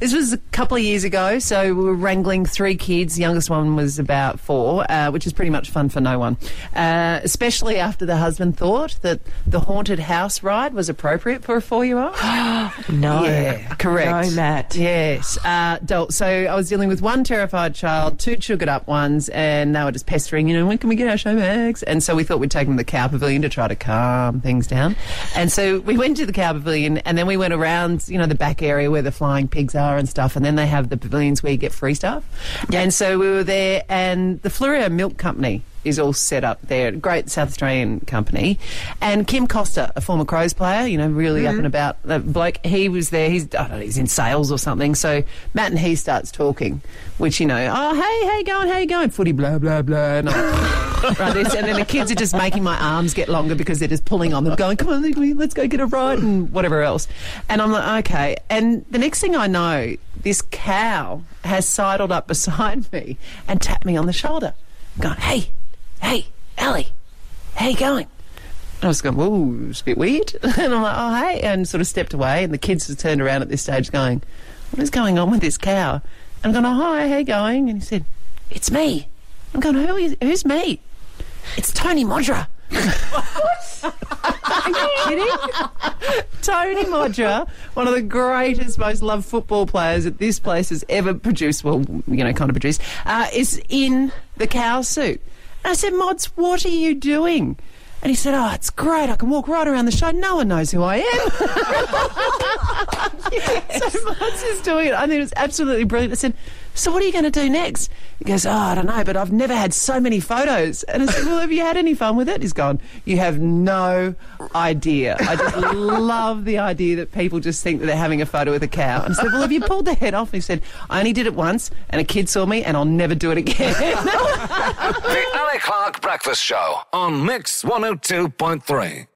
This was a couple of years ago, so we were wrangling three kids. The youngest one was about four, uh, which is pretty much fun for no one. Uh, especially after the husband thought that the haunted house ride was appropriate for a four-year-old. No. Yeah, correct. No, Matt. Yes. Uh, adult. So I was dealing with one terrified child, two sugared up ones, and they were just pestering, you know, when can we get our show bags? And so we thought we'd take them to the cow pavilion to try to calm things down. And so we went to the cow pavilion and then we went around, you know, the back area where the flying pigs are and stuff. And then they have the pavilions where you get free stuff. And so we were there and the Fleurieu Milk Company is all set up there. Great South Australian company. And Kym Koster, a former Crows player, you know, really up and about uh, bloke, he was there. He's, I don't know, he's in sales or something. So Matt and he starts talking, which, you know, oh, hey, how you going? How you going? Footy, blah, blah, blah. Right, and then the kids are just making my arms get longer because they're just pulling on them, going, come on, let's go get a ride and whatever else. And I'm like, okay. And the next thing I know, this cow has sidled up beside me and tapped me on the shoulder, going, hey, hey, Ellie, how you going? And I was going, whoa, it's a bit weird. And I'm like, oh, hey, and sort of stepped away. And the kids have turned around at this stage going, what is going on with this cow? And I'm going, oh, hi, how you going? And he said, it's me. I'm going, Who is, who's me? It's Tony Modra. What? Are you kidding? Tony Modra, one of the greatest, most loved football players that this place has ever produced, well, you know, kind of produced, uh, is in the cow suit. And I said, Mods, what are you doing? And he said, Oh, it's great. I can walk right around the show. No one knows who I am. So Mods is doing it. I think it was absolutely brilliant. I said, So what are you going to do next? He goes, Oh, I don't know, but I've never had so many photos. And I said, Well, have you had any fun with it? He's gone, You have no idea. I just love the idea that people just think that they're having a photo with a cow. And I said, Well, have you pulled the head off? And he said, I only did it once, and a kid saw me, and I'll never do it again. The Ali Clarke Breakfast Show on Mix 102.3.